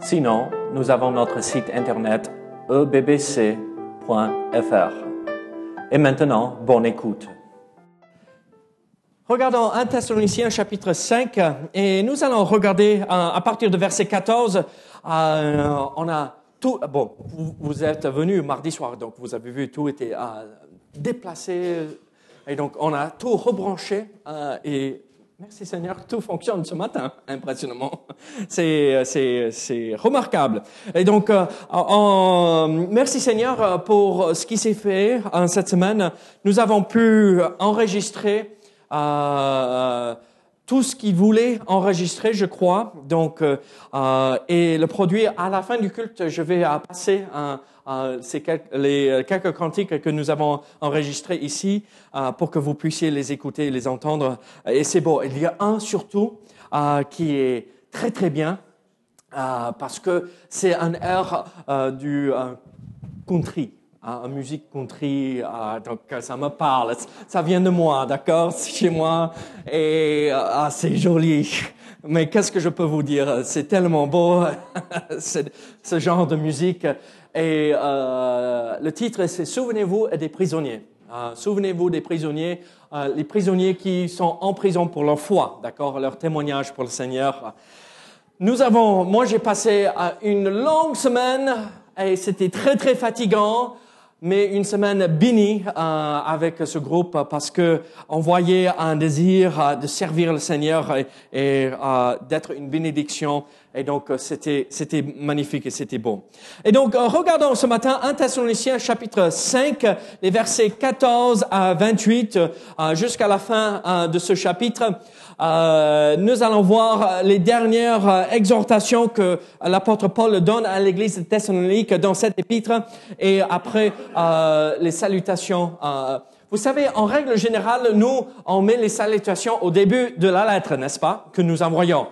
Sinon, nous avons notre site internet ebbc.fr. Et maintenant, bonne écoute. Regardons 1 Thessaloniciens chapitre 5 et nous allons regarder euh, à partir de verset 14. Euh, on a tout, bon, vous, êtes venu mardi soir, donc vous avez vu tout était euh, déplacé et donc on a tout rebranché et Merci Seigneur, tout fonctionne ce matin, impressionnant. C'est, c'est, c'est remarquable. Et donc, euh, merci Seigneur pour ce qui s'est fait cette semaine. Nous avons pu enregistrer euh, tout ce qu'il voulait enregistrer, je crois. Donc, euh, et le produit à la fin du culte, je vais passer un euh, c'est quelques, les euh, quelques cantiques que nous avons enregistrés ici euh, pour que vous puissiez les écouter et les entendre. Et c'est beau. Il y a un surtout qui est très très bien parce que c'est un air du country. Hein, musique country, donc ça me parle, ça vient de moi, d'accord, chez moi, et ah, c'est joli. Mais qu'est-ce que je peux vous dire? C'est tellement beau, ce genre de musique. Et euh, le titre, c'est Souvenez-vous des prisonniers. Euh, Souvenez-vous des prisonniers, euh, les prisonniers qui sont en prison pour leur foi, d'accord, leur témoignage pour le Seigneur. Nous avons, moi j'ai passé euh, une longue semaine et c'était très très fatigant mais une semaine bénie euh, avec ce groupe parce que on voyait un désir euh, de servir le Seigneur et, euh, d'être une bénédiction. Et donc c'était c'était magnifique et c'était beau. Et donc regardons ce matin 1 Thessaloniciens chapitre 5 les versets 14 à 28 jusqu'à la fin de ce chapitre. Euh, nous allons voir les dernières euh, exhortations que l'apôtre Paul donne à l'église de Thessalonique dans cet épître et après euh, les salutations. vous savez, en règle générale, nous, on met les salutations au début de la lettre, n'est-ce pas, que nous envoyons.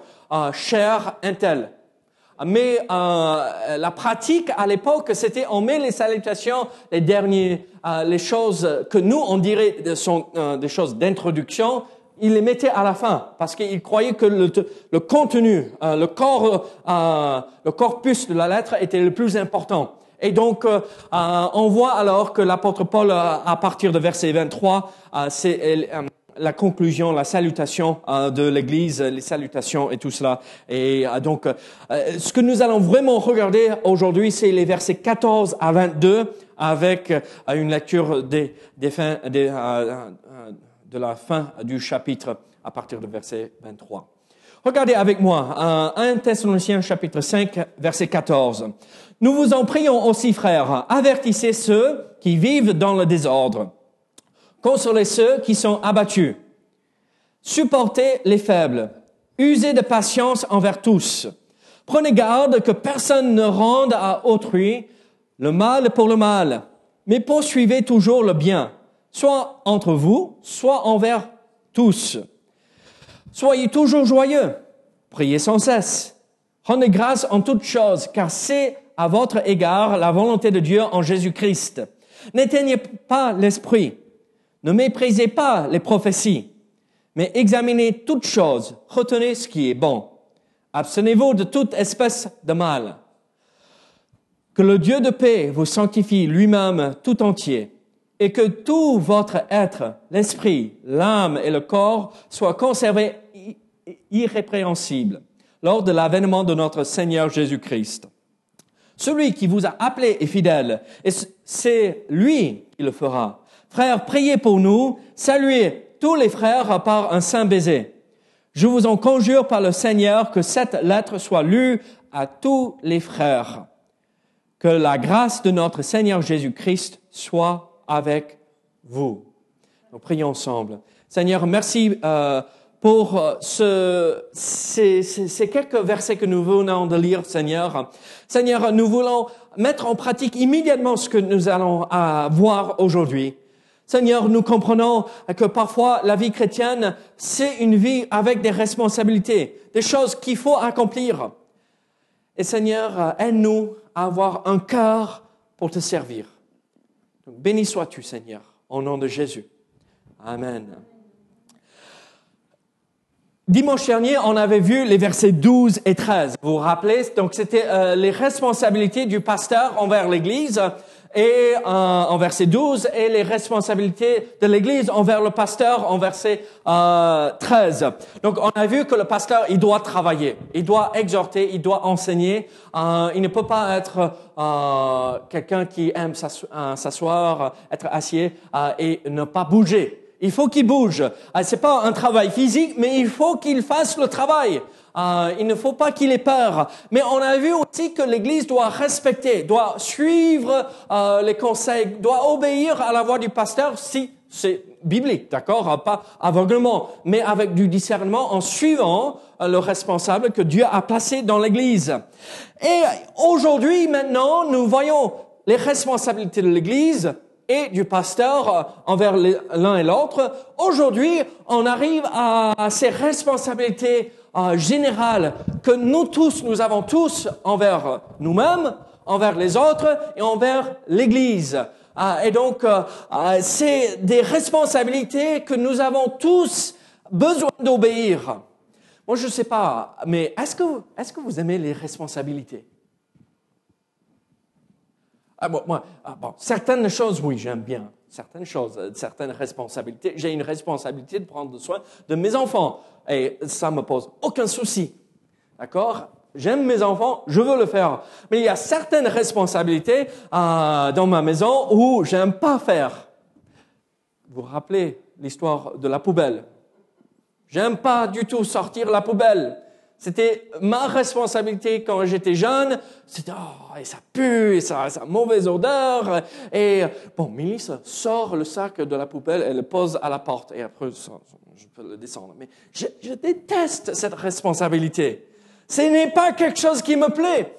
Cher Intel, mais euh, la pratique à l'époque, c'était on met les salutations, les derniers, euh, les choses que nous on dirait sont euh, des choses d'introduction, il les mettait à la fin parce qu'il croyait que le, le contenu, euh, le corps, euh, le corpus de la lettre était le plus important. Et donc, euh, on voit alors que l'apôtre Paul, à partir de verset 23, c'est la conclusion, la salutation de l'Église, les salutations et tout cela. Et donc, ce que nous allons vraiment regarder aujourd'hui, c'est les versets 14 à 22, avec une lecture des, des fins, des, de la fin du chapitre à partir du verset 23. Regardez avec moi 1 Thessaloniciens chapitre 5 verset 14. Nous vous en prions aussi frères, avertissez ceux qui vivent dans le désordre. Consolez ceux qui sont abattus. Supportez les faibles. Usez de patience envers tous. Prenez garde que personne ne rende à autrui le mal pour le mal, mais poursuivez toujours le bien soit entre vous, soit envers tous. Soyez toujours joyeux, priez sans cesse, rendez grâce en toutes choses, car c'est à votre égard la volonté de Dieu en Jésus-Christ. N'éteignez pas l'esprit, ne méprisez pas les prophéties, mais examinez toutes choses, retenez ce qui est bon. Abstenez-vous de toute espèce de mal. Que le Dieu de paix vous sanctifie lui-même tout entier et que tout votre être, l'esprit, l'âme et le corps soient conservés irrépréhensibles lors de l'avènement de notre Seigneur Jésus-Christ. Celui qui vous a appelé est fidèle, et c'est lui qui le fera. Frères, priez pour nous, saluez tous les frères par un saint baiser. Je vous en conjure par le Seigneur que cette lettre soit lue à tous les frères. Que la grâce de notre Seigneur Jésus-Christ soit avec vous. Nous prions ensemble. Seigneur, merci euh, pour euh, ce, ces, ces, ces quelques versets que nous venons de lire, Seigneur. Seigneur, nous voulons mettre en pratique immédiatement ce que nous allons euh, voir aujourd'hui. Seigneur, nous comprenons que parfois la vie chrétienne, c'est une vie avec des responsabilités, des choses qu'il faut accomplir. Et Seigneur, aide-nous à avoir un cœur pour te servir. Donc, béni sois-tu, Seigneur, au nom de Jésus. Amen. Dimanche dernier, on avait vu les versets 12 et 13. Vous vous rappelez? Donc, c'était euh, les responsabilités du pasteur envers l'Église et euh, en verset 12 et les responsabilités de l'Église envers le pasteur en verset euh, 13. Donc, on a vu que le pasteur, il doit travailler, il doit exhorter, il doit enseigner. Euh, il ne peut pas être euh, quelqu'un qui aime euh, s'asseoir, être assis et ne pas bouger. Il faut qu'il bouge. Ah, c'est pas un travail physique, mais il faut qu'il fasse le travail. Euh, il ne faut pas qu'il ait peur. Mais on a vu aussi que l'Église doit respecter, doit suivre euh, les conseils, doit obéir à la voix du pasteur si c'est biblique, d'accord Pas aveuglement, mais avec du discernement en suivant euh, le responsable que Dieu a placé dans l'Église. Et aujourd'hui, maintenant, nous voyons les responsabilités de l'Église et du pasteur euh, envers l'un et l'autre. Aujourd'hui, on arrive à ces responsabilités euh, générales que nous tous, nous avons tous envers nous-mêmes, envers les autres et envers l'Église. Euh, et donc, c'est des responsabilités que nous avons tous besoin d'obéir. Moi, je ne sais pas, mais est-ce que, est-ce que vous aimez les responsabilités? Ah, bon, moi, ah, bon, certaines choses, oui, j'aime bien. Certaines choses, euh, certaines responsabilités. J'ai une responsabilité de prendre soin de mes enfants. Et ça me pose aucun souci. D'accord? J'aime mes enfants, je veux le faire. Mais il y a certaines responsabilités euh, dans ma maison où j'aime pas faire. Vous vous rappelez l'histoire de la poubelle? J'aime pas du tout sortir la poubelle. C'était ma responsabilité quand j'étais jeune. C'était, oh, et ça pue, et ça, ça a mauvaise odeur. Et, bon, Mélisse sort le sac de la poubelle, elle le pose à la porte. Et après, je peux le descendre. Mais je, je déteste cette responsabilité. Ce n'est pas quelque chose qui me plaît.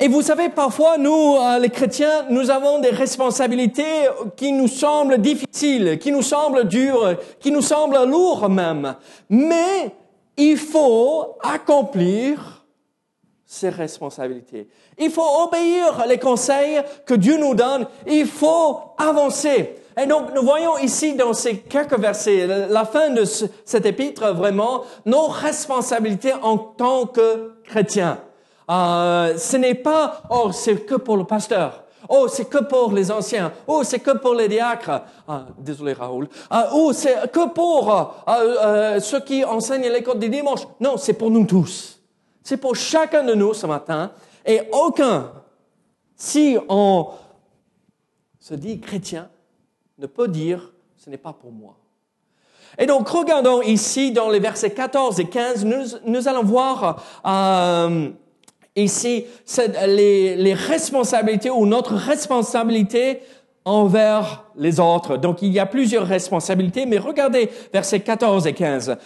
Et vous savez, parfois, nous, euh, les chrétiens, nous avons des responsabilités qui nous semblent difficiles, qui nous semblent dures, qui nous semblent lourdes même. Mais il faut accomplir ses responsabilités. Il faut obéir les conseils que Dieu nous donne. Il faut avancer. Et donc, nous voyons ici dans ces quelques versets, la fin de cet épître, vraiment, nos responsabilités en tant que chrétiens. Euh, ce n'est pas, oh, c'est que pour le pasteur. Oh, c'est que pour les anciens. Oh, c'est que pour les diacres. Ah, désolé Raoul. Ah, oh, c'est que pour euh, euh, ceux qui enseignent l'école du dimanche. Non, c'est pour nous tous. C'est pour chacun de nous ce matin. Et aucun, si on se dit chrétien, ne peut dire ce n'est pas pour moi. Et donc, regardons ici dans les versets 14 et 15, nous, allons voir euh, Ici, c'est les, les responsabilités ou notre responsabilité envers les autres. Donc, il y a plusieurs responsabilités, mais regardez versets 14 et 15.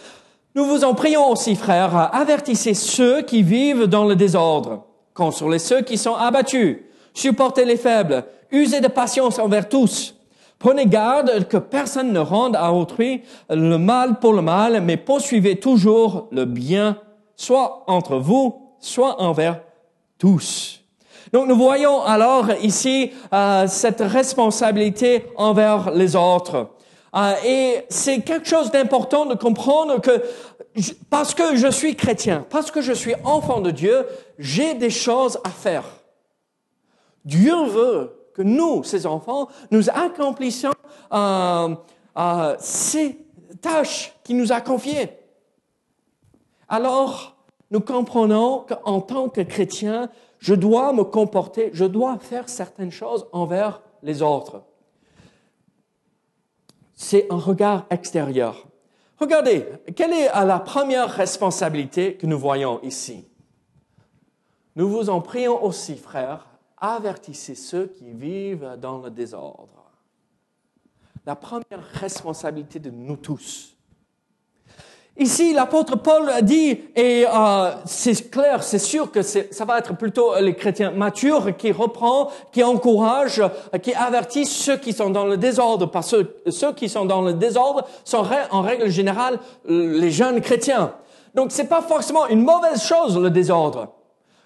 Nous vous en prions aussi, frères, avertissez ceux qui vivent dans le désordre, consolez ceux qui sont abattus, supportez les faibles, usez de patience envers tous. Prenez garde que personne ne rende à autrui le mal pour le mal, mais poursuivez toujours le bien, soit entre vous soit envers tous. Donc nous voyons alors ici euh, cette responsabilité envers les autres. Euh, et c'est quelque chose d'important de comprendre que parce que je suis chrétien, parce que je suis enfant de Dieu, j'ai des choses à faire. Dieu veut que nous, ses enfants, nous accomplissions euh, euh ces tâches qu'il nous a confiées. Alors, nous comprenons qu'en tant que chrétien, je dois me comporter, je dois faire certaines choses envers les autres. C'est un regard extérieur. Regardez, quelle est la première responsabilité que nous voyons ici? Nous vous en prions aussi, frères, avertissez ceux qui vivent dans le désordre. La première responsabilité de nous tous. Ici, l'apôtre Paul dit, et euh, c'est clair, c'est sûr que ça va être plutôt les chrétiens matures qui reprend, qui encouragent, qui avertissent ceux qui sont dans le désordre, parce que ceux qui sont dans le désordre sont en règle générale les jeunes chrétiens. Donc, c'est pas forcément une mauvaise chose le désordre.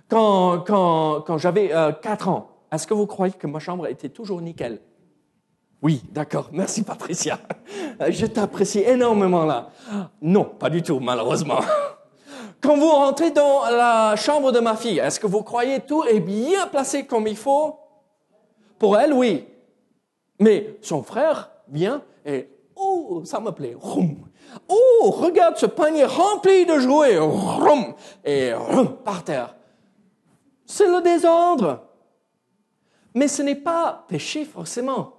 Quand, quand, quand j'avais euh, 4 ans, est-ce que vous croyez que ma chambre était toujours nickel? Oui, d'accord. Merci Patricia. Je t'apprécie énormément là. Non, pas du tout, malheureusement. Quand vous rentrez dans la chambre de ma fille, est-ce que vous croyez tout est bien placé comme il faut? Pour elle, oui. Mais son frère vient et oh, ça me plaît. Oh, regarde ce panier rempli de jouets. Et par terre. C'est le désordre. Mais ce n'est pas péché forcément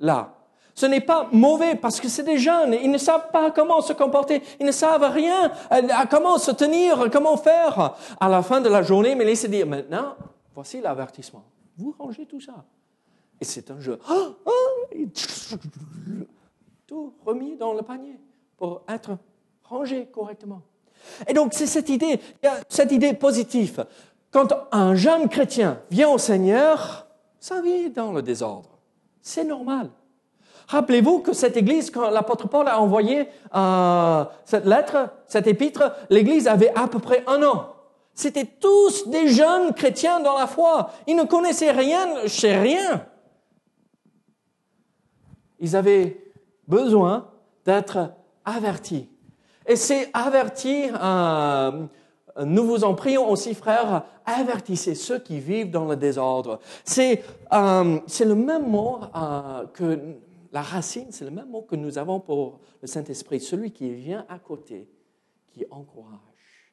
là. Ce n'est pas mauvais parce que c'est des jeunes, ils ne savent pas comment se comporter, ils ne savent rien euh, à comment se tenir, comment faire à la fin de la journée, mais laissez dire maintenant, voici l'avertissement. Vous rangez tout ça. Et c'est un jeu. Ah, ah, tout remis dans le panier pour être rangé correctement. Et donc c'est cette idée, cette idée positive. Quand un jeune chrétien vient au Seigneur, ça vient dans le désordre. C'est normal. Rappelez-vous que cette église, quand l'apôtre Paul a envoyé euh, cette lettre, cette épître, l'église avait à peu près un an. C'était tous des jeunes chrétiens dans la foi. Ils ne connaissaient rien chez rien. Ils avaient besoin d'être avertis. Et c'est avertis, euh, nous vous en prions aussi, frères, avertissez ceux qui vivent dans le désordre. C'est euh, le même mot euh, que la racine, c'est le même mot que nous avons pour le Saint-Esprit, celui qui vient à côté, qui encourage,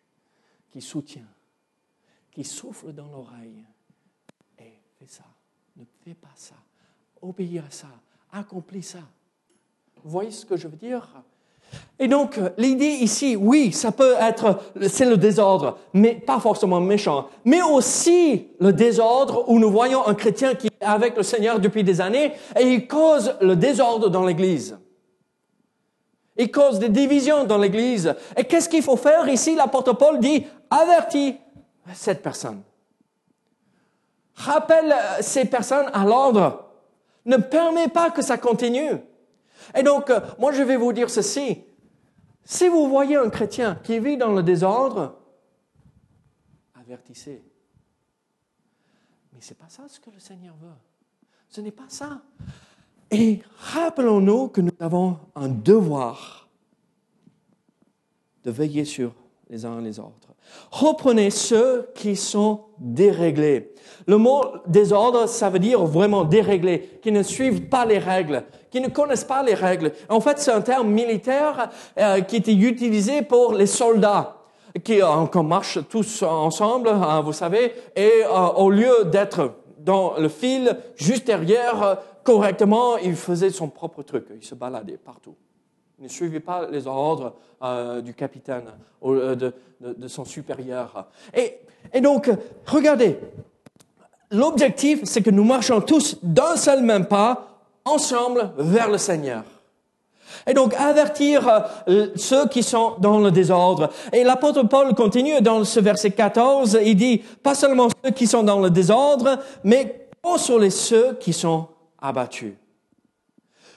qui soutient, qui souffle dans l'oreille. Et fais ça, ne fais pas ça, obéis à ça, accomplis ça. Vous voyez ce que je veux dire? Et donc, l'idée ici, oui, ça peut être, c'est le désordre, mais pas forcément méchant, mais aussi le désordre où nous voyons un chrétien qui est avec le Seigneur depuis des années et il cause le désordre dans l'Église. Il cause des divisions dans l'Église. Et qu'est-ce qu'il faut faire? Ici? L'apôtre Paul dit, avertis cette personne. Rappelle ces personnes à l'ordre. Ne permets pas que ça continue. Et donc, euh, moi, je vais vous dire ceci. Si vous voyez un chrétien qui vit dans le désordre, avertissez. Mais ce n'est pas ça ce que le Seigneur veut. Ce n'est pas ça. Et rappelons-nous que nous avons un devoir de veiller sur les uns les autres. Reprenez ceux qui sont déréglés. Le mot désordre, ça veut dire vraiment déréglé, qui ne suivent pas les règles, qui ne connaissent pas les règles. En fait, c'est un terme militaire euh, qui était utilisé pour les soldats qui euh, marchent tous ensemble, hein, vous savez, et euh, au lieu d'être dans le fil juste derrière euh, correctement, il faisait son propre truc, il se baladait partout. Il ne suivait pas les ordres du capitaine, euh, de, son supérieur. Et, et donc, regardez, l'objectif, c'est que nous marchons tous d'un seul même pas, ensemble, vers le Seigneur. Et donc, avertir euh, ceux qui sont dans le désordre. Et l'apôtre Paul continue dans ce verset 14, il dit, pas seulement ceux qui sont dans le désordre, mais les ceux qui sont abattus.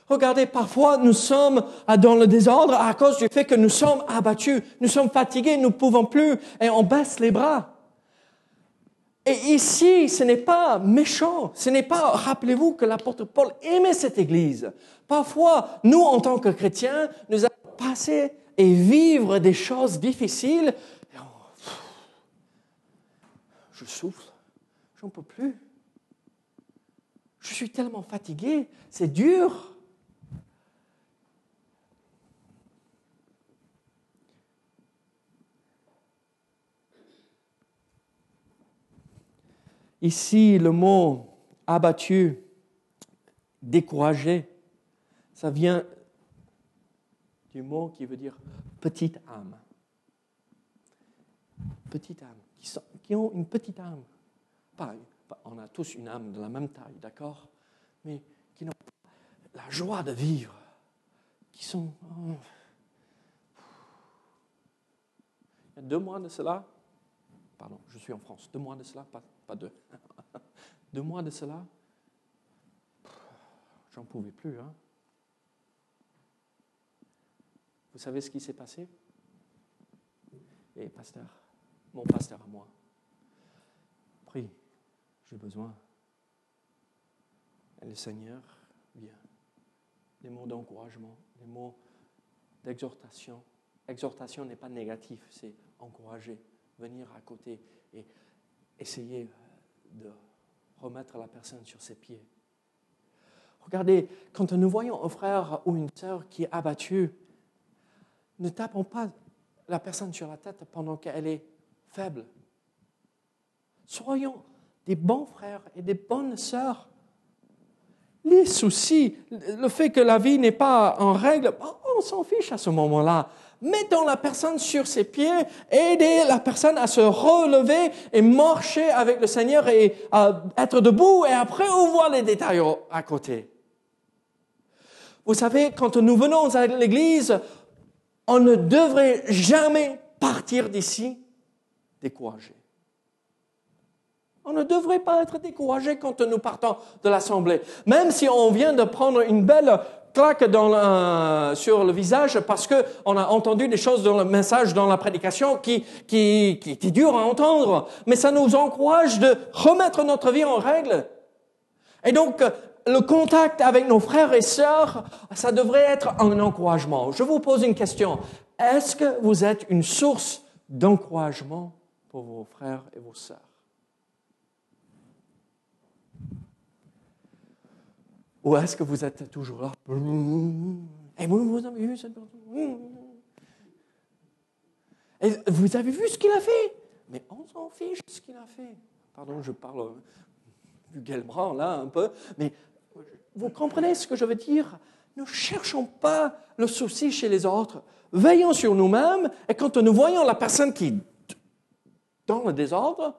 Regardez, parfois nous sommes dans le désordre à cause du fait que nous sommes abattus, nous sommes fatigués, nous ne pouvons plus et on baisse les bras. Et ici, ce n'est pas méchant, ce n'est pas, rappelez-vous que l'apôtre Paul aimait cette église. Parfois, nous, en tant que chrétiens, nous allons passer et vivre des choses difficiles. je souffle, peux plus. Je suis tellement fatigué, c'est dur. Ici, le mot abattu, découragé, ça vient du mot qui veut dire petite âme. Petite âme, qui, ont une petite âme. On a tous une âme de la même taille, d'accord? Mais qui n'ont pas la joie de vivre, qui sont... Oh, deux mois de cela, pardon, je suis en France, deux mois de cela, pas, pas deux, deux mois de cela, j'en pouvais plus. Hein. Vous savez ce qui s'est passé? Et pasteur, mon pasteur à moi, prie, j'ai besoin. Et le Seigneur vient. Des mots d'encouragement, des mots d'exhortation. Exhortation n'est pas négatif, c'est encourager, venir à côté et essayer de remettre la personne sur ses pieds. Regardez, quand nous voyons un frère ou une sœur qui est abattu, ne tapons pas la personne sur la tête pendant qu'elle est faible. Soyons des bons frères et des bonnes sœurs. Les soucis, le fait que la vie n'est pas en règle, on s'en fiche à ce moment-là. Mettons la personne sur ses pieds, aidez la personne à se relever et marcher avec le Seigneur et à être debout et après on voit les détails à côté. Vous savez, quand nous venons à l'église, on ne devrait jamais partir d'ici découragé. On ne devrait pas être découragé quand nous partons de l'assemblée. Même si on vient de prendre une belle claque sur le visage parce qu'on a entendu des choses dans le message, dans la prédication qui, qui, qui à entendre. Mais ça nous encourage de remettre notre vie en règle. Et donc, le contact avec nos frères et sœurs, ça devrait être un encouragement. Je vous pose une question. Est-ce que vous êtes une source d'encouragement pour vos frères et vos sœurs? Ou est-ce que vous êtes toujours là? Et vous, avez vu ce qu'il a fait? Mais on s'en fiche de ce qu'il a fait. Pardon, je parle du Guelbran là un peu, mais vous comprenez ce que je veux dire? Ne cherchons pas le souci chez les autres. Veillons sur nous-mêmes et quand nous voyons la personne qui est dans le désordre,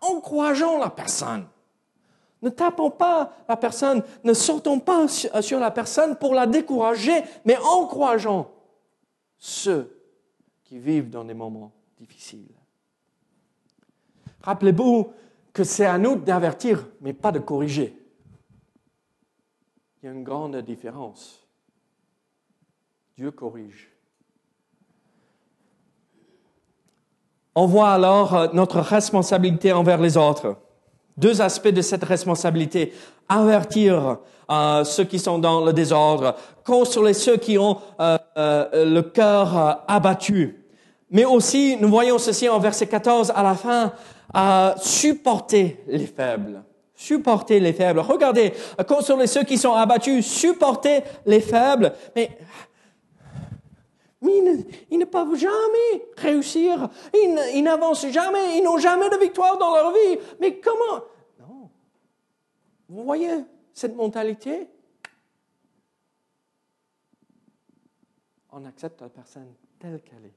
encourageons la personne. Ne tapons pas la personne, ne sortons pas sur la personne pour la décourager, mais encourageons ceux qui vivent dans des moments difficiles. Rappelez-vous que c'est à nous d'avertir, mais pas de corriger. Il y a une grande différence. Dieu corrige. On voit alors euh, notre responsabilité envers les autres. Deux aspects de cette responsabilité. Avertir euh, ceux qui sont dans le désordre, consoler ceux qui ont euh, le cœur abattu. Mais aussi, nous voyons ceci en verset 14 à la fin, supporter les faibles. Supporter les faibles. Regardez, consoler ceux qui sont abattus, supporter les faibles. Mais, ils, ne, peuvent jamais réussir. Ils, n'avancent jamais. Ils n'ont jamais de victoire dans leur vie. Mais comment? Non. Vous voyez cette mentalité? On accepte la personne telle qu'elle est.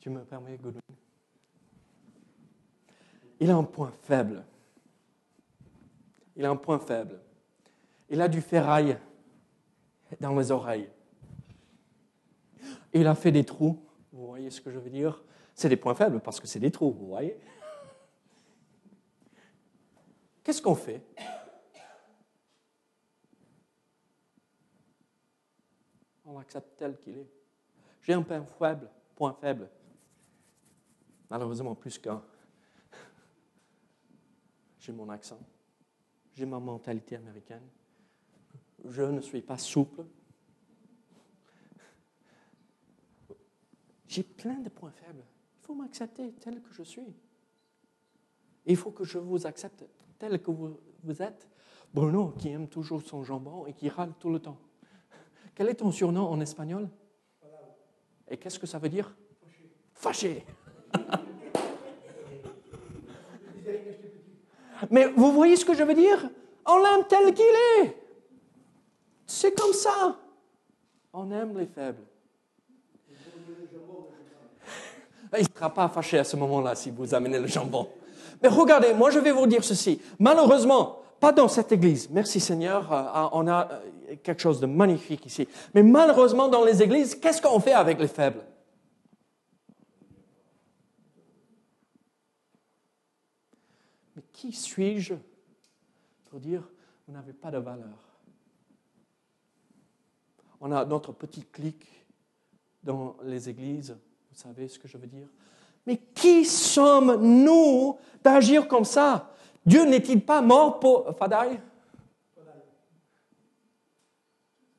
Tu me permets, Goudou? Il a un point faible. Il a un point faible. Il a du ferraille dans les oreilles. Il a fait des trous. Vous voyez ce que je veux dire? C'est des points faibles parce que c'est des trous, vous voyez? Qu'est-ce qu'on fait? On l'accepte tel qu'il est. J'ai un point faible, point faible. Malheureusement, plus qu'un j'ai mon accent, j'ai ma mentalité américaine, je ne suis pas souple. J'ai plein de points faibles. Il faut m'accepter tel que je suis. il faut que je vous accepte tel que vous, êtes. Bruno, qui aime toujours son jambon et qui râle tout le temps. Quel est ton surnom en espagnol? Et qu'est-ce que ça veut dire? Fâché. Fâché. Mais vous voyez ce que je veux dire? On l'aime tel qu'il est. C'est comme ça. On aime les faibles. Il ne sera pas fâché à ce moment-là si vous amenez le jambon. Mais regardez, moi je vais vous dire ceci. Malheureusement, pas dans cette église. Merci Seigneur, euh, on a euh, quelque chose de magnifique ici. Mais malheureusement, dans les églises, qu'est-ce qu'on fait avec les faibles? Mais qui suis-je pour dire, vous n'avez pas de valeur? On a notre petit clic dans les églises, vous savez ce que je veux dire. Mais qui sommes-nous d'agir comme ça? Dieu n'est-il pas mort pour Fadaï?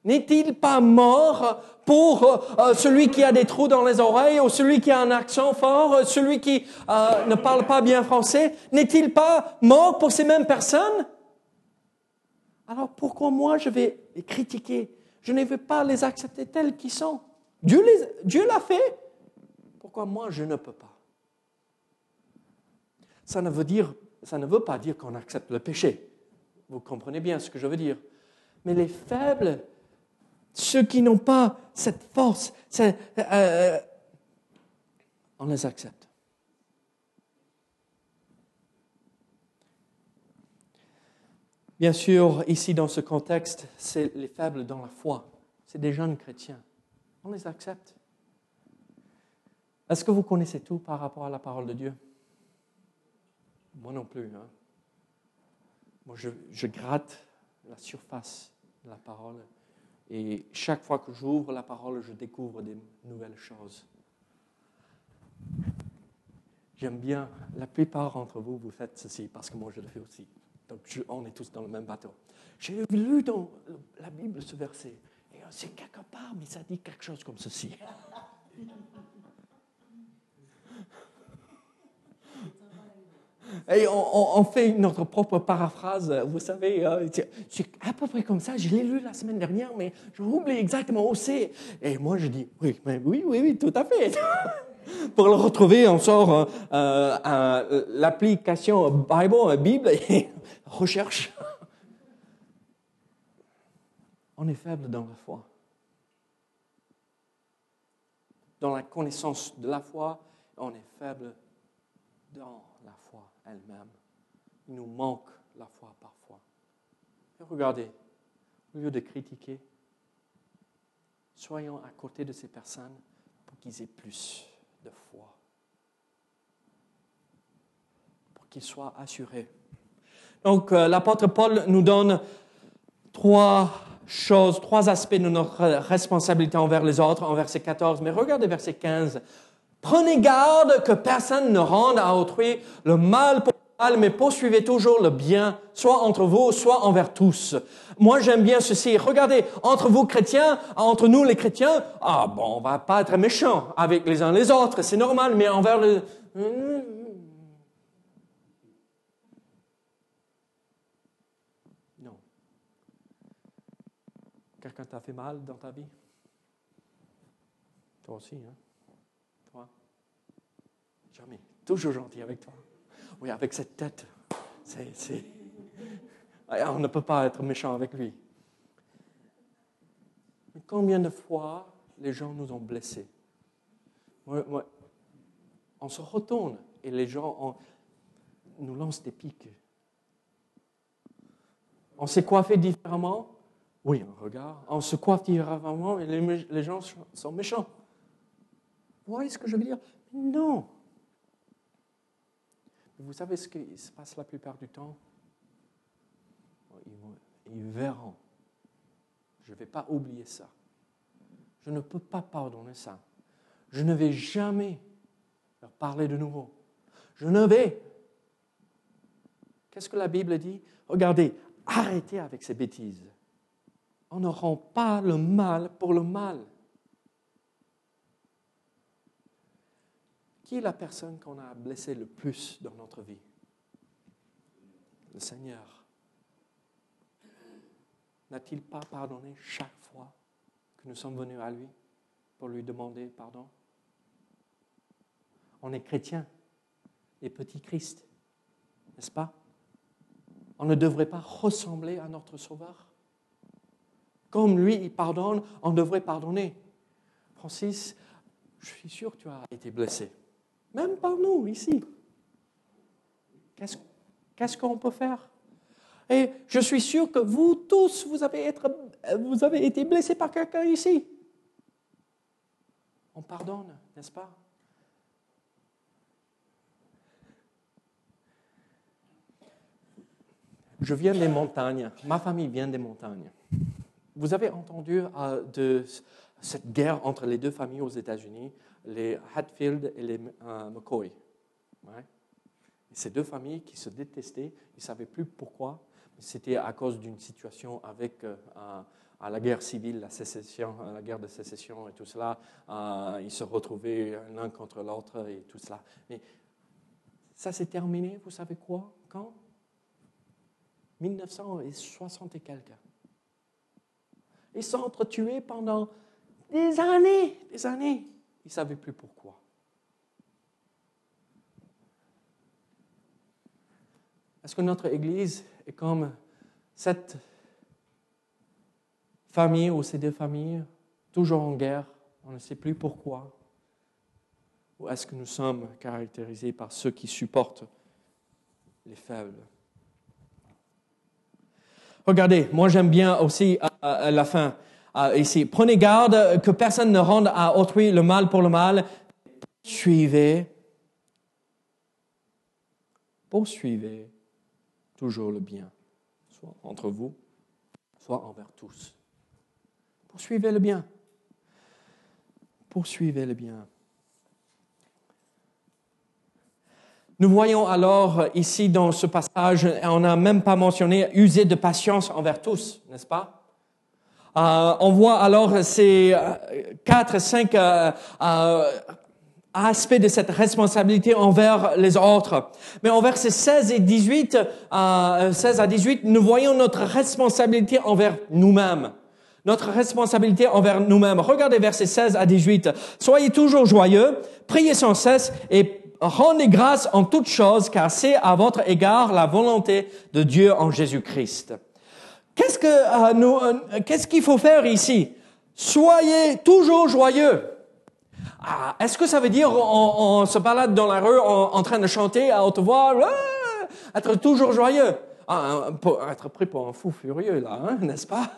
N'est-il pas mort pour euh, celui qui a des trous dans les oreilles ou celui qui a un accent fort, celui qui euh, ne parle pas bien français? N'est-il pas mort pour ces mêmes personnes? Alors pourquoi moi je vais critiquer Je ne veux pas les accepter tels qu'ils sont. Dieu, l'a fait. Pourquoi moi je ne peux pas? Ça ne veut pas dire qu'on accepte le péché. Vous comprenez bien ce que je veux dire. Mais les faibles, ceux qui n'ont pas cette force, euh, on les accepte. Bien sûr, ici dans ce contexte, c'est les faibles dans la foi. C'est des jeunes chrétiens. On les accepte. Est-ce que vous connaissez tout par rapport à la parole de Dieu? Moi non plus. Hein. Moi, je, gratte la surface de la parole. Et chaque fois que j'ouvre la parole, je découvre des nouvelles choses. J'aime bien, la plupart d'entre vous, vous faites ceci, parce que moi je le fais aussi. Donc on est tous dans le même bateau. J'ai lu dans la Bible ce verset, et c'est quelque part, mais ça dit quelque chose comme ceci. Et on, fait notre propre paraphrase. Vous savez, euh, c'est à peu près comme ça. Je l'ai lu la semaine dernière, mais je oublie exactement où c'est. Et moi, je dis, oui, oui, oui, oui, tout à fait. Pour le retrouver, on sort euh, euh, l'application Bible, Bible, et recherche. On est faible dans la foi. Dans la connaissance de la foi, on est faible dans elle-même. Il nous manque la foi parfois. Et regardez, au lieu de critiquer, soyons à côté de ces personnes pour qu'ils aient plus de foi, pour qu'ils soient assurés. Donc, euh, l'apôtre Paul nous donne trois choses, trois aspects de notre responsabilité envers les autres en verset 14. Mais regardez verset 15. Prenez garde que personne ne rende à autrui le mal pour mais poursuivez toujours le bien, soit entre vous, soit envers tous. Moi, j'aime bien ceci. Regardez, entre vous chrétiens, entre nous les chrétiens, ah bon, on va pas être méchants avec les uns les autres, c'est normal, mais envers le... Non. Quelqu'un t'a fait mal dans ta vie? Toi aussi, hein? Jamais. Toujours gentil avec toi. Oui, avec cette tête. C'est, On ne peut pas être méchant avec lui. Mais combien de fois les gens nous ont blessés? On se retourne et les gens nous lancent des piques. On s'est coiffé différemment? Oui, on regarde. On se coiffe différemment et les, les gens sont méchants. Vous voyez ce que je veux dire? Non. Vous savez ce qui se passe la plupart du temps? Ils, verront. Je ne vais pas oublier ça. Je ne peux pas pardonner ça. Je ne vais jamais leur parler de nouveau. Je ne vais. Qu'est-ce que la Bible dit? Regardez, arrêtez avec ces bêtises. On ne rend pas le mal pour le mal. Qui est la personne qu'on a blessée le plus dans notre vie? Le Seigneur. N'a-t-il pas pardonné chaque fois que nous sommes venus à lui pour lui demander pardon? On est chrétiens, les petits Christ, n'est-ce pas? On ne devrait pas ressembler à notre Sauveur. Comme lui, il pardonne, on devrait pardonner. Francis, je suis sûr que tu as été blessé même par nous ici. Qu'est-ce qu'on peut faire? Et je suis sûr que vous tous, vous avez, été blessés par quelqu'un ici. On pardonne, n'est-ce pas? Je viens des montagnes. Ma famille vient des montagnes. Vous avez entendu euh, de cette guerre entre les deux familles aux États-Unis, les Hatfield et les euh, McCoy. ces deux familles qui se détestaient, ils ne savaient plus pourquoi. C'était à cause d'une situation avec euh, à la guerre civile, la sécession, la guerre de sécession et tout cela. ils se retrouvaient l'un contre l'autre et tout cela. Mais ça s'est terminé, vous savez quoi? Quand? 1960 et quelques. Ils sont entretués pendant des années, des années. Ils ne savaient plus pourquoi. Est-ce que notre Église est comme cette famille ou ces deux familles, toujours en guerre, on ne sait plus pourquoi? Ou est-ce que nous sommes caractérisés par ceux qui supportent les faibles? Regardez, moi j'aime bien aussi à, la fin ici. Prenez garde que personne ne rende à autrui le mal pour le mal. Suivez, poursuivez toujours le bien, soit entre vous, soit envers tous. Poursuivez le bien. Poursuivez le bien. Nous voyons alors ici dans ce passage, on n'a même pas mentionné user de patience envers tous, n'est-ce pas? Euh, On voit alors ces euh, quatre, cinq euh, aspects de cette responsabilité envers les autres. Mais en versets 16 et 18, 16 à 18, nous voyons notre responsabilité envers nous-mêmes. Notre responsabilité envers nous-mêmes. Regardez versets 16 à 18. Soyez toujours joyeux, priez sans cesse et rendez grâce en toutes choses, car c'est à votre égard la volonté de Dieu en Jésus-Christ. Euh, euh, qu'est-ce qu'il faut faire ici? Soyez toujours joyeux. Ah, est-ce que ça veut dire on, se balade dans la rue en, train de chanter à haute voix, être toujours joyeux? Ah, Être pris pour un fou furieux là, hein, n'est-ce pas?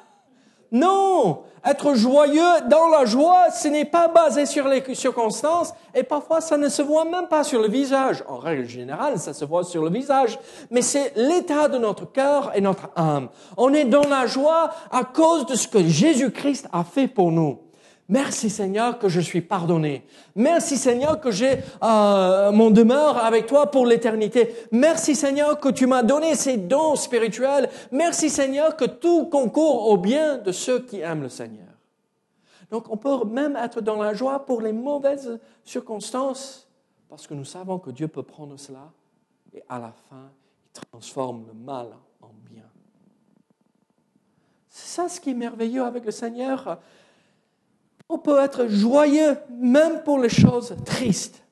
Non, être joyeux dans la joie, ce n'est pas basé sur les circonstances et parfois ça ne se voit même pas sur le visage. En règle générale, ça se voit sur le visage, mais c'est l'état de notre cœur et notre âme. On est dans la joie à cause de ce que Jésus-Christ a fait pour nous. Merci Seigneur que je suis pardonné. Merci Seigneur que j'ai euh, mon demeure avec toi pour l'éternité. Merci Seigneur que tu m'as donné ces dons spirituels. Merci Seigneur que tout concourt au bien de ceux qui aiment le Seigneur. Donc on peut même être dans la joie pour les mauvaises circonstances parce que nous savons que Dieu peut prendre cela et à la fin, il transforme le mal en bien. C'est ça ce qui est merveilleux avec le Seigneur. On peut être joyeux même pour les choses tristes.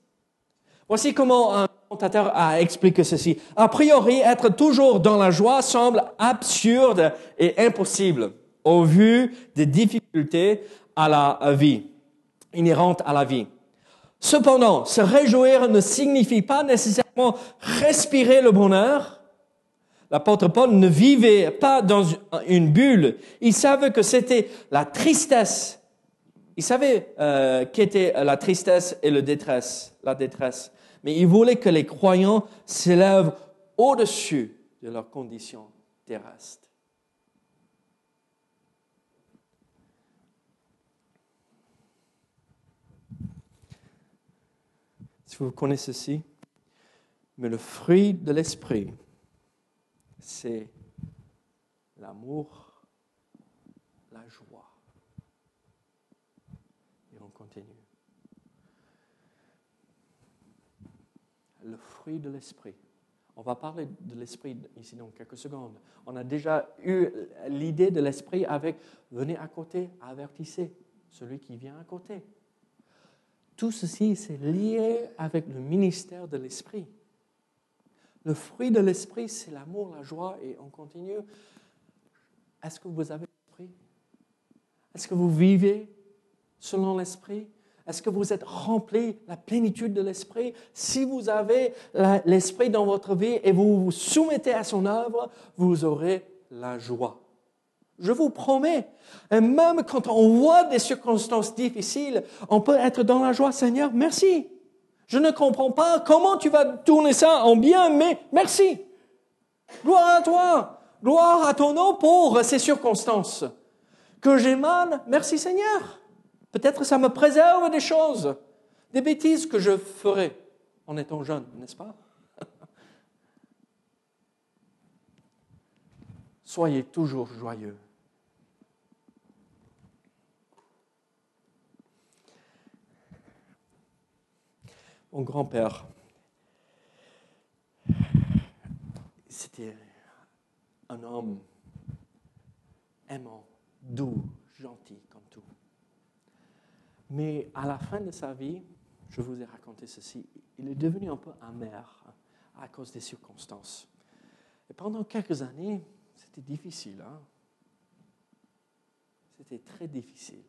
Voici comment un commentateur a expliqué ceci. A priori, être toujours dans la joie semble absurde et impossible au vu des difficultés à la vie, inhérentes à la vie. Cependant, se réjouir ne signifie pas nécessairement respirer le bonheur. L'apôtre Paul ne vivait pas dans une bulle. Il savait que c'était la tristesse il savait euh, qu'était la tristesse et la détresse, la détresse. Mais il voulait que les croyants s'élèvent au-dessus de leurs conditions terrestres. Si vous connaissez ceci, mais le fruit de l'esprit, c'est l'amour, Le fruit de l'esprit. On va parler de l'esprit ici dans quelques secondes. On a déjà eu l'idée de l'esprit avec venez à côté, avertissez celui qui vient à côté. Tout ceci, c'est lié avec le ministère de l'esprit. Le fruit de l'esprit, c'est l'amour, la joie, et on continue. Est-ce que vous avez l'esprit? Est-ce que vous vivez selon l'esprit? Est-ce que vous êtes rempli la plénitude de l'Esprit? Si vous avez l'Esprit dans votre vie et vous vous soumettez à son œuvre, vous aurez la joie. Je vous promets. Et même quand on voit des circonstances difficiles, on peut être dans la joie. Seigneur, merci. Je ne comprends pas comment tu vas tourner ça en bien, mais merci. Gloire à toi. Gloire à ton nom pour ces circonstances. Que j'émane, merci Seigneur. Peut-être ça me préserve des choses, des bêtises que je ferai en étant jeune, n'est-ce pas? Soyez toujours joyeux. Mon grand-père, c'était un homme aimant, doux, gentil comme tout. Mais à la fin de sa vie, je vous ai raconté ceci, il est devenu un peu amer à cause des circonstances. Et pendant quelques années, c'était difficile. Hein? C'était très difficile.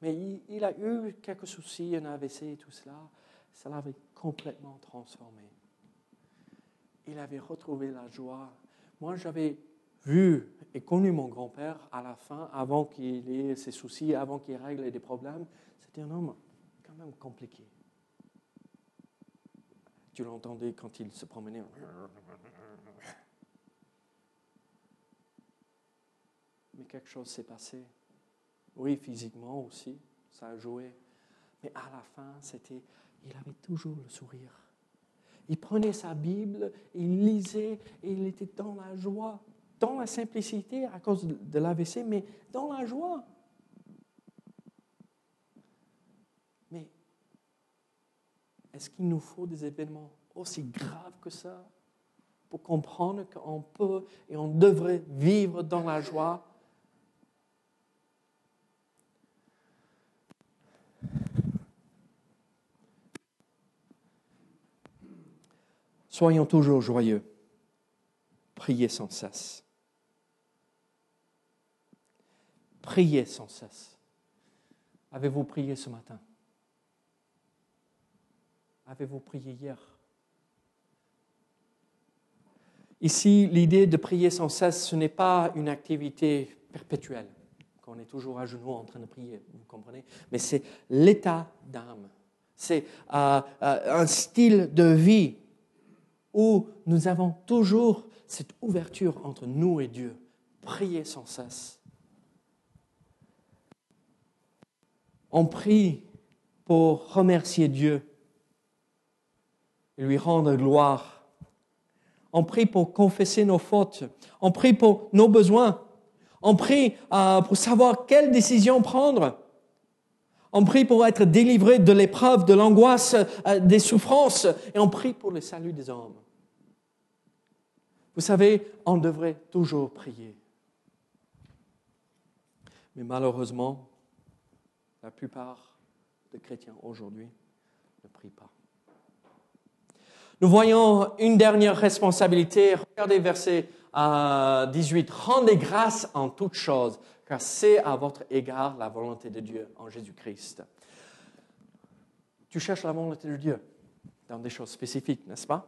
Mais il, il, a eu quelques soucis, un AVC et tout cela. Ça l'avait complètement transformé. Il avait retrouvé la joie moi, j'avais vu et connu mon grand-père à la fin, avant qu'il ait ses soucis, avant qu'il règle des problèmes. C'était un homme quand même compliqué. Tu l'entendais quand il se promenait. Mais quelque chose s'est passé. Oui, physiquement aussi, ça a joué. Mais à la fin, c'était, il avait toujours le sourire. Il prenait sa Bible, il lisait et il était dans la joie, dans la simplicité à cause de l'AVC, mais dans la joie. Mais est-ce qu'il nous faut des événements aussi graves que ça pour comprendre qu'on peut et on devrait vivre dans la joie? Soyons toujours joyeux. Priez sans cesse. Priez sans cesse. Avez-vous prié ce matin? Avez-vous prié hier? Ici, l'idée de prier sans cesse, ce n'est pas une activité perpétuelle, qu'on est toujours à genoux en train de prier, vous comprenez Mais c'est l'état d'âme. C'est euh, euh, un style de vie où nous avons toujours cette ouverture entre nous et Dieu. Priez sans cesse. On prie pour remercier Dieu et lui rendre gloire. On prie pour confesser nos fautes. On prie pour nos besoins. On prie euh, pour savoir quelle décision prendre. On prie pour être délivré de l'épreuve, de l'angoisse, euh, des souffrances, et on prie pour le salut des hommes. Vous savez, on devrait toujours prier. Mais malheureusement, la plupart des chrétiens aujourd'hui ne prient pas. Nous voyons une dernière responsabilité. Regardez verset 18. Euh, Rendez grâce en toutes choses, car c'est à votre égard la volonté de Dieu en Jésus-Christ. Tu cherches la volonté de Dieu dans des choses spécifiques, n'est-ce pas?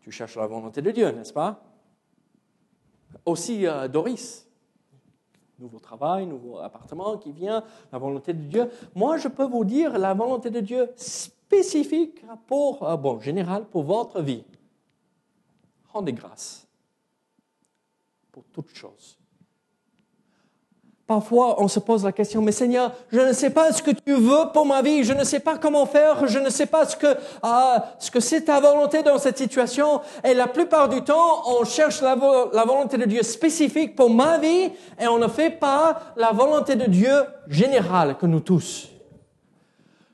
Tu cherches la volonté de Dieu, n'est-ce pas? Aussi euh, Doris, nouveau travail, nouveau appartement qui vient, la volonté de Dieu. Moi, je peux vous dire la volonté de Dieu spécifique pour, euh, bon, général, pour votre vie. Rendez grâce pour toutes choses. Parfois, on se pose la question, mais Seigneur, je ne sais pas ce que tu veux pour ma vie, je ne sais pas comment faire, je ne sais pas ce que ah, c'est ta volonté dans cette situation. Et la plupart du temps, on cherche la volonté de Dieu spécifique pour ma vie et on ne fait pas la volonté de Dieu générale que nous tous.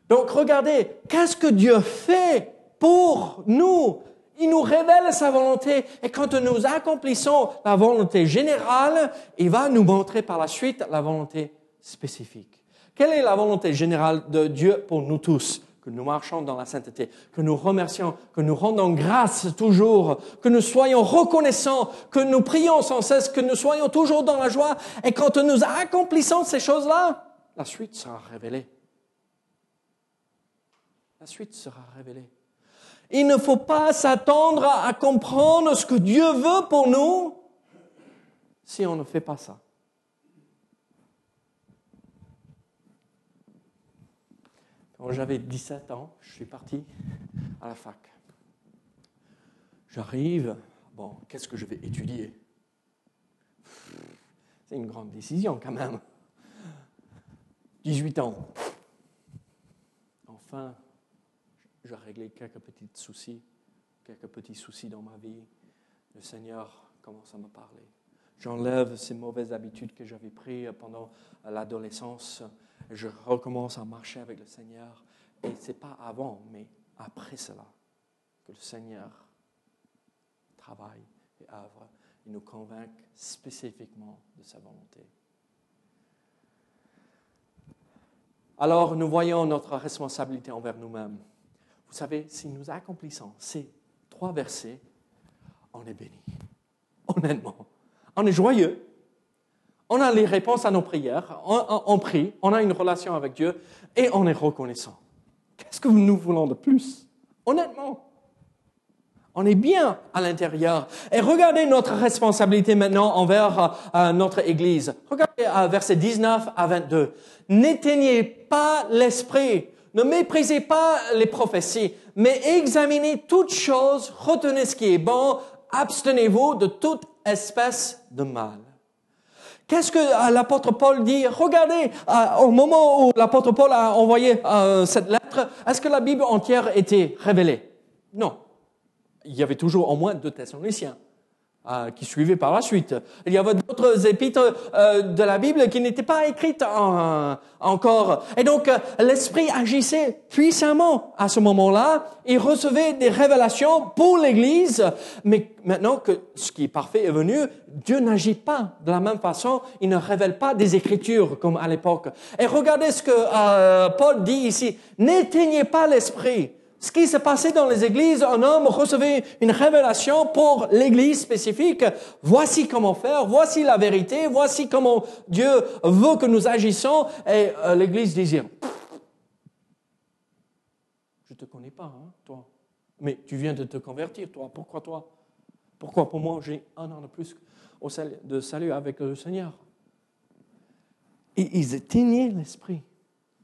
Donc regardez, qu'est-ce que Dieu fait pour nous? Il nous révèle sa volonté et quand nous accomplissons la volonté générale, il va nous montrer par la suite la volonté spécifique. Quelle est la volonté générale de Dieu pour nous tous? Que nous marchons dans la sainteté, que nous remercions, que nous rendons grâce toujours, que nous soyons reconnaissants, que nous prions sans cesse, que nous soyons toujours dans la joie. Et quand nous accomplissons ces choses-là, la suite sera révélée. la suite sera révélée. Il ne faut pas s'attendre à comprendre ce que Dieu veut pour nous si on ne fait pas ça. Quand j'avais 17 ans, je suis parti à la fac. J'arrive, bon, qu'est-ce que je vais étudier? C'est une grande décision quand même. 18 ans. Enfin, j'ai réglé quelques petits soucis, quelques petits soucis dans ma vie. Le Seigneur commence à me parler. J'enlève ces mauvaises habitudes que j'avais prises pendant l'adolescence. Je recommence à marcher avec le Seigneur. Et ce n'est pas avant, mais après cela, que le Seigneur travaille et œuvre et nous convainc spécifiquement de sa volonté. Alors nous voyons notre responsabilité envers nous-mêmes. Vous savez, si nous accomplissons ces trois versets, on est béni. Honnêtement. On est joyeux. On a les réponses à nos prières. On, prie. On a une relation avec Dieu. Et on est reconnaissant. Qu'est-ce que nous voulons de plus? Honnêtement. On est bien à l'intérieur. Et regardez notre responsabilité maintenant envers euh, notre Église. Regardez euh, versets 19 à 22. N'éteignez pas l'esprit. Ne méprisez pas les prophéties, mais examinez toutes choses, retenez ce qui est bon, abstenez-vous de toute espèce de mal. Qu'est-ce que euh, l'apôtre Paul dit? Regardez, euh, au moment où l'apôtre Paul a envoyé euh, cette lettre, est-ce que la Bible entière était révélée? Non. Il y avait toujours au moins deux Thessaloniciens. Euh, qui suivait par la suite. Il y avait d'autres épîtres euh, de la Bible qui n'étaient pas écrites encore. Et donc, euh, l'Esprit agissait puissamment à ce moment-là. Il recevait des révélations pour l'Église. Mais maintenant que ce qui est parfait est venu, Dieu n'agit pas de la même façon. Il ne révèle pas des Écritures comme à l'époque. Et regardez ce que Paul dit ici. N'éteignez pas l'Esprit ce qui s'est passé dans les églises, un homme recevait une révélation pour l'église spécifique. Voici comment faire, voici la vérité, voici comment Dieu veut que nous agissons. Et euh, l'église disait, je te connais pas, hein, toi. Mais tu viens de te convertir, toi. Pourquoi toi? Pourquoi pour moi j'ai un an de plus de salut avec le Seigneur Et ils éteignaient l'esprit.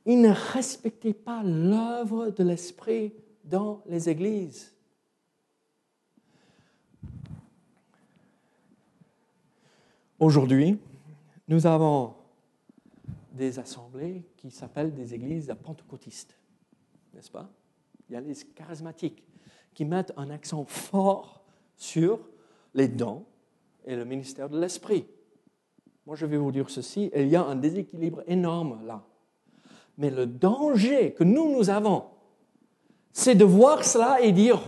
Ils ne respectaient pas l'œuvre de l'esprit dans les églises. Aujourd'hui, nous avons des assemblées qui s'appellent des églises pentecôtistes, n'est-ce pas? Il y a les charismatiques qui mettent un accent fort sur les dons et le ministère de l'Esprit. Moi, je vais vous dire ceci, il y a un déséquilibre énorme là. Mais le danger que nous, nous avons c'est de voir cela et dire,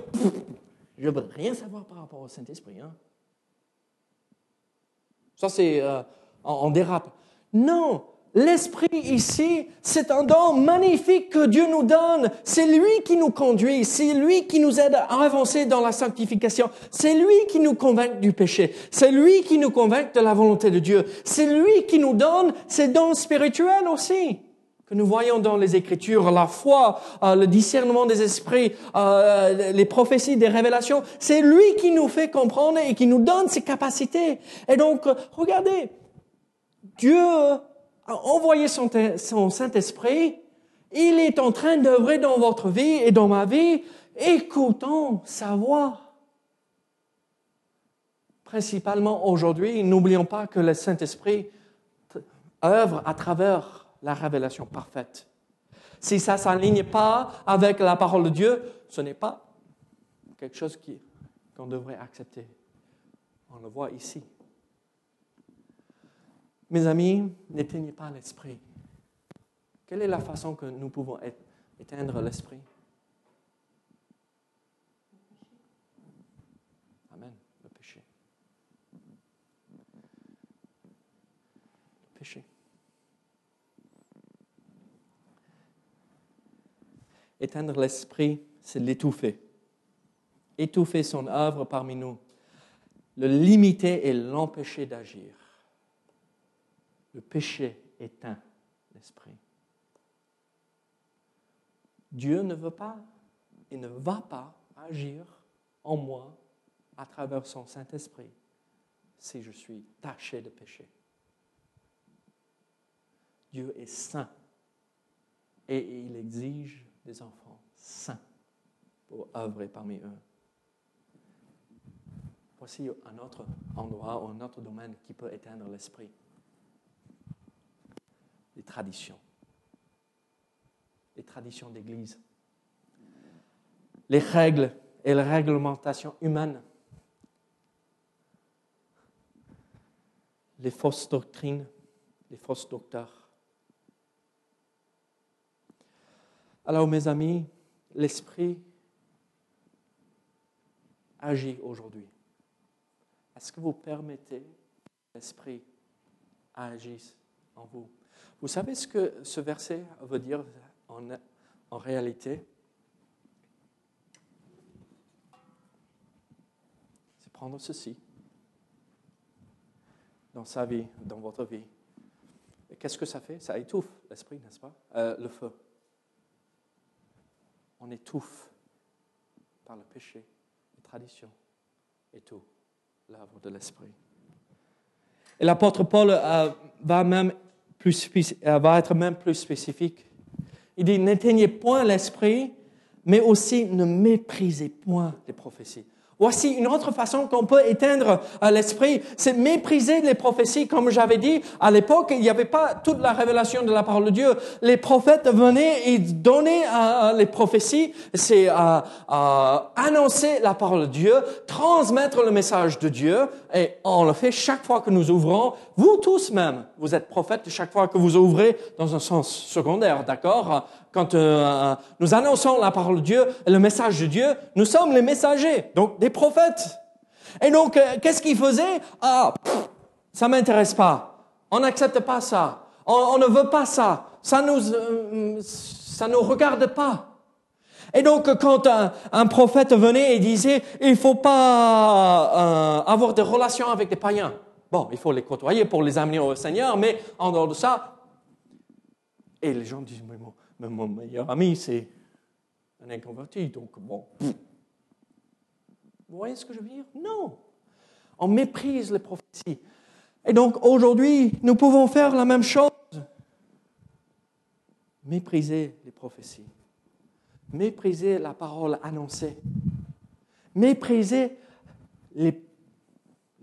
je ne veux rien savoir par rapport au Saint-Esprit. Hein. Ça, c'est euh, en dérape. Non, l'Esprit ici, c'est un don magnifique que Dieu nous donne. C'est lui qui nous conduit, c'est lui qui nous aide à avancer dans la sanctification, c'est lui qui nous convainc du péché, c'est lui qui nous convainc de la volonté de Dieu, c'est lui qui nous donne ces dons spirituels aussi que nous voyons dans les Écritures, la foi, euh, le discernement des esprits, euh, les prophéties, des révélations, c'est lui qui nous fait comprendre et qui nous donne ces capacités. Et donc, regardez, Dieu a envoyé son, son Saint-Esprit, il est en train d'œuvrer dans votre vie et dans ma vie, écoutons sa voix. Principalement aujourd'hui, n'oublions pas que le Saint-Esprit œuvre à travers la révélation parfaite. Si ça ne s'aligne pas avec la parole de Dieu, ce n'est pas quelque chose qu'on devrait accepter. On le voit ici. Mes amis, n'éteignez pas l'esprit. Quelle est la façon que nous pouvons éteindre l'esprit Amen, le péché. Le péché. Éteindre l'esprit, c'est l'étouffer. Étouffer son œuvre parmi nous. Le limiter et l'empêcher d'agir. Le péché éteint l'esprit. Dieu ne veut pas et ne va pas agir en moi à travers son Saint-Esprit si je suis taché de péché. Dieu est saint et il exige des enfants saints pour œuvrer parmi eux. Voici un autre endroit ou un autre domaine qui peut éteindre l'esprit. Les traditions. Les traditions d'Église. Les règles et les réglementations humaines. Les fausses doctrines, les fausses docteurs. Alors, mes amis, l'Esprit agit aujourd'hui. Est-ce que vous permettez que l'Esprit agisse en vous? Vous savez ce que ce verset veut dire en, réalité? C'est prendre ceci dans sa vie, dans votre vie. Qu'est-ce que ça fait? Ça étouffe l'esprit, n'est-ce pas? Euh, Le feu. On étouffe par le péché, les traditions et tout l'œuvre de l'Esprit. Et l'apôtre Paul euh, va, euh, va être même plus spécifique. Il dit, n'éteignez point l'Esprit, mais aussi ne méprisez point les prophéties. Voici une autre façon qu'on peut éteindre euh, l'esprit, c'est mépriser les prophéties. Comme j'avais dit, à l'époque, il n'y avait pas toute la révélation de la parole de Dieu. Les prophètes venaient et donnaient euh, les prophéties, c'est euh, annoncer la parole de Dieu, transmettre le message de Dieu, et on le fait chaque fois que nous ouvrons. Vous tous même, vous êtes prophètes chaque fois que vous ouvrez dans un sens secondaire, d'accord? Quand euh, nous annonçons la parole de Dieu le message de Dieu, nous sommes les messagers, donc des prophètes. Et donc, euh, qu'est-ce qu'ils faisaient? Ah, ça m'intéresse pas. On n'accepte pas ça. On, ne veut pas ça. Ça nous, euh, ça nous regarde pas. Et donc, quand un, prophète venait et disait, il faut pas avoir des relations avec des païens. Bon, il faut les côtoyer pour les amener au Seigneur, mais en dehors de ça, et les gens disent, mais bon, mais mon meilleur ami, c'est un inconverti, donc bon. Vous voyez ce que je veux dire? Non. On méprise les prophéties. Et donc aujourd'hui, nous pouvons faire la même chose. Mépriser les prophéties. Mépriser la parole annoncée. Mépriser les,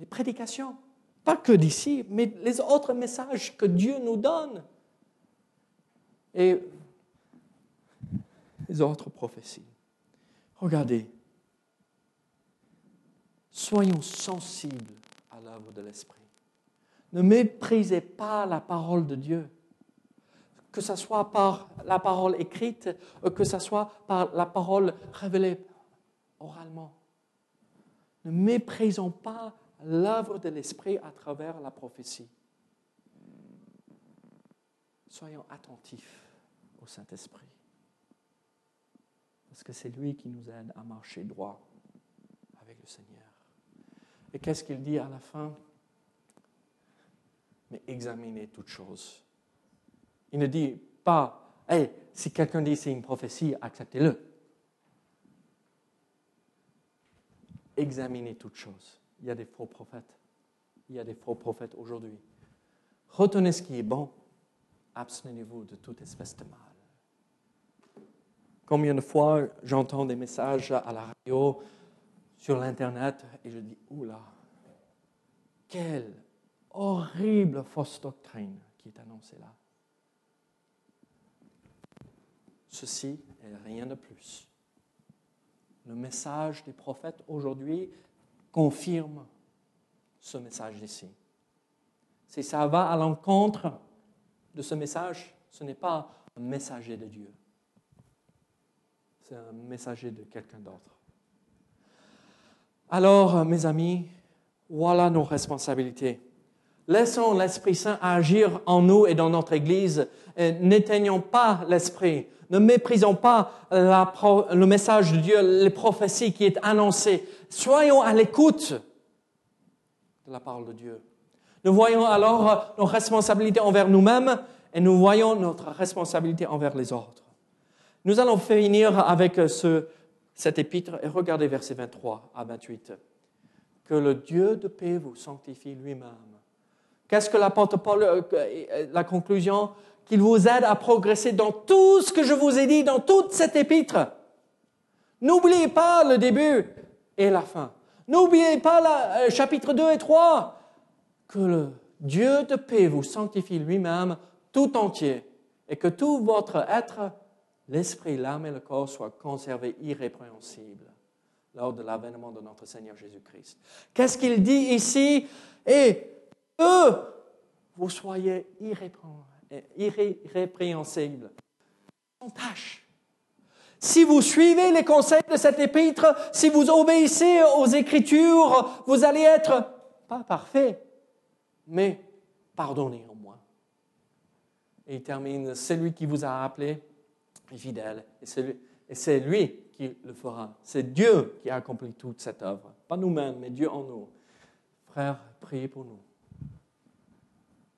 prédications. Pas que d'ici, mais les autres messages que Dieu nous donne. Et les autres prophéties. Regardez, soyons sensibles à l'œuvre de l'Esprit. Ne méprisez pas la parole de Dieu, que ce soit par la parole écrite, que ce soit par la parole révélée oralement. Ne méprisons pas l'œuvre de l'Esprit à travers la prophétie. Soyons attentifs au Saint-Esprit. Parce que c'est lui qui nous aide à marcher droit avec le Seigneur. Et qu'est-ce qu'il dit à la fin? Mais examinez toutes choses. Il ne dit pas, hey, si quelqu'un dit c'est une prophétie, acceptez-le. Examinez toutes choses. Il y a des faux prophètes. Il y a des faux prophètes aujourd'hui. Retenez ce qui est bon. Abstenez-vous de toute espèce de mal. Combien de fois j'entends des messages à la radio, sur l'Internet, et je dis, oula, quelle horrible fausse doctrine qui est annoncée là. Ceci est rien de plus. Le message des prophètes aujourd'hui confirme ce message ici. Si ça va à l'encontre de ce message, ce n'est pas un messager de Dieu c'est un messager de quelqu'un d'autre. Alors, mes amis, voilà nos responsabilités. Laissons l'Esprit Saint agir en nous et dans notre Église. N'éteignons pas l'Esprit. Ne méprisons pas le message de Dieu, les prophéties qui est annoncées. Soyons à l'écoute de la parole de Dieu. Nous voyons alors nos responsabilités envers nous-mêmes et nous voyons notre responsabilité envers les autres. Nous allons finir avec ce, cet épître et regardez versets 23 à 28. Que le Dieu de paix vous sanctifie lui-même. Qu'est-ce que l'apôtre Paul, euh, euh, la conclusion? Qu'il vous aide à progresser dans tout ce que je vous ai dit dans toute cette épître. N'oubliez pas le début et la fin. N'oubliez pas le euh, chapitre 2 et 3. Que le Dieu de paix vous sanctifie lui-même tout entier et que tout votre être l'esprit, l'âme et le corps soient conservés irrépréhensibles lors de l'avènement de notre Seigneur Jésus-Christ. Qu'est-ce qu'il dit ici? Et eux, vous soyez irrépréhensibles, sans tâche. Si vous suivez les conseils de cet épître, si vous obéissez aux Écritures, vous allez être pas parfait, mais pardonné au moins. Et il termine, celui qui vous a appelé fidèle. Et c'est lui, qui le fera. C'est Dieu qui a accompli toute cette œuvre. Pas nous-mêmes, mais Dieu en nous. Frères, priez pour nous.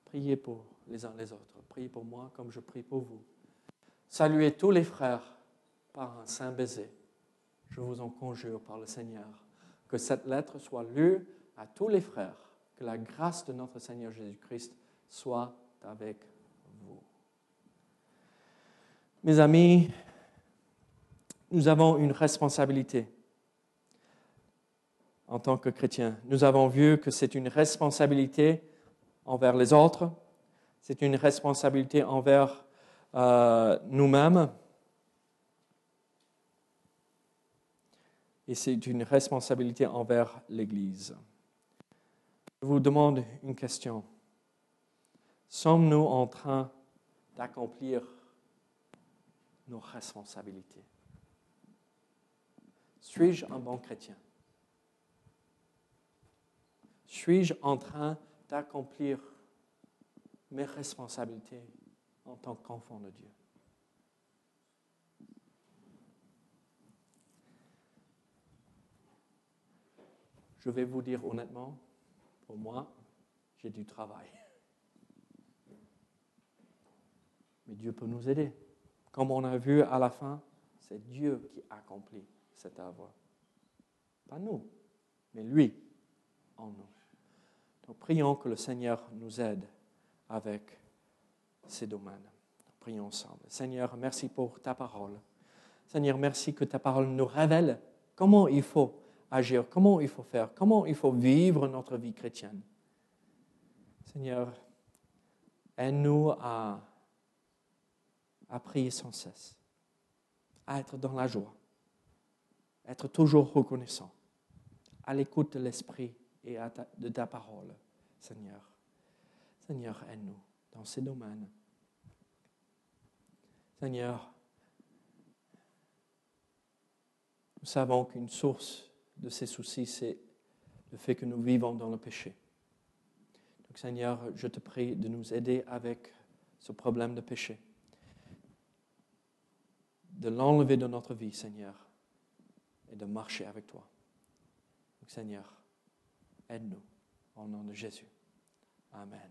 Priez pour les uns les autres. Priez pour moi comme je prie pour vous. Saluez tous les frères par un saint baiser. Je vous en conjure par le Seigneur. Que cette lettre soit lue à tous les frères. Que la grâce de notre Seigneur Jésus-Christ soit avec mes amis, nous avons une responsabilité en tant que chrétiens. Nous avons vu que c'est une responsabilité envers les autres, c'est une responsabilité envers euh, nous-mêmes, et c'est une responsabilité envers l'Église. Je vous demande une question. Sommes-nous en train d'accomplir nos responsabilités. Suis-je un bon chrétien? Suis-je en train d'accomplir mes responsabilités en tant qu'enfant de Dieu? Je vais vous dire honnêtement, pour moi, j'ai du travail. Mais Dieu peut nous aider. Comme on a vu à la fin, c'est Dieu qui accomplit cette œuvre. Pas nous, mais lui en nous. Donc prions que le Seigneur nous aide avec ces domaines. Prions ensemble. Seigneur, merci pour ta parole. Seigneur, merci que ta parole nous révèle comment il faut agir, comment il faut faire, comment il faut vivre notre vie chrétienne. Seigneur, aide-nous à à prier sans cesse, à être dans la joie, être toujours reconnaissant, à l'écoute de l'Esprit et de ta parole, Seigneur. Seigneur, aide-nous dans ces domaines. Seigneur, nous savons qu'une source de ces soucis, c'est le fait que nous vivons dans le péché. Donc Seigneur, je te prie de nous aider avec ce problème de péché de l'enlever de notre vie, Seigneur, et de marcher avec toi. Seigneur, aide-nous au nom de Jésus. Amen.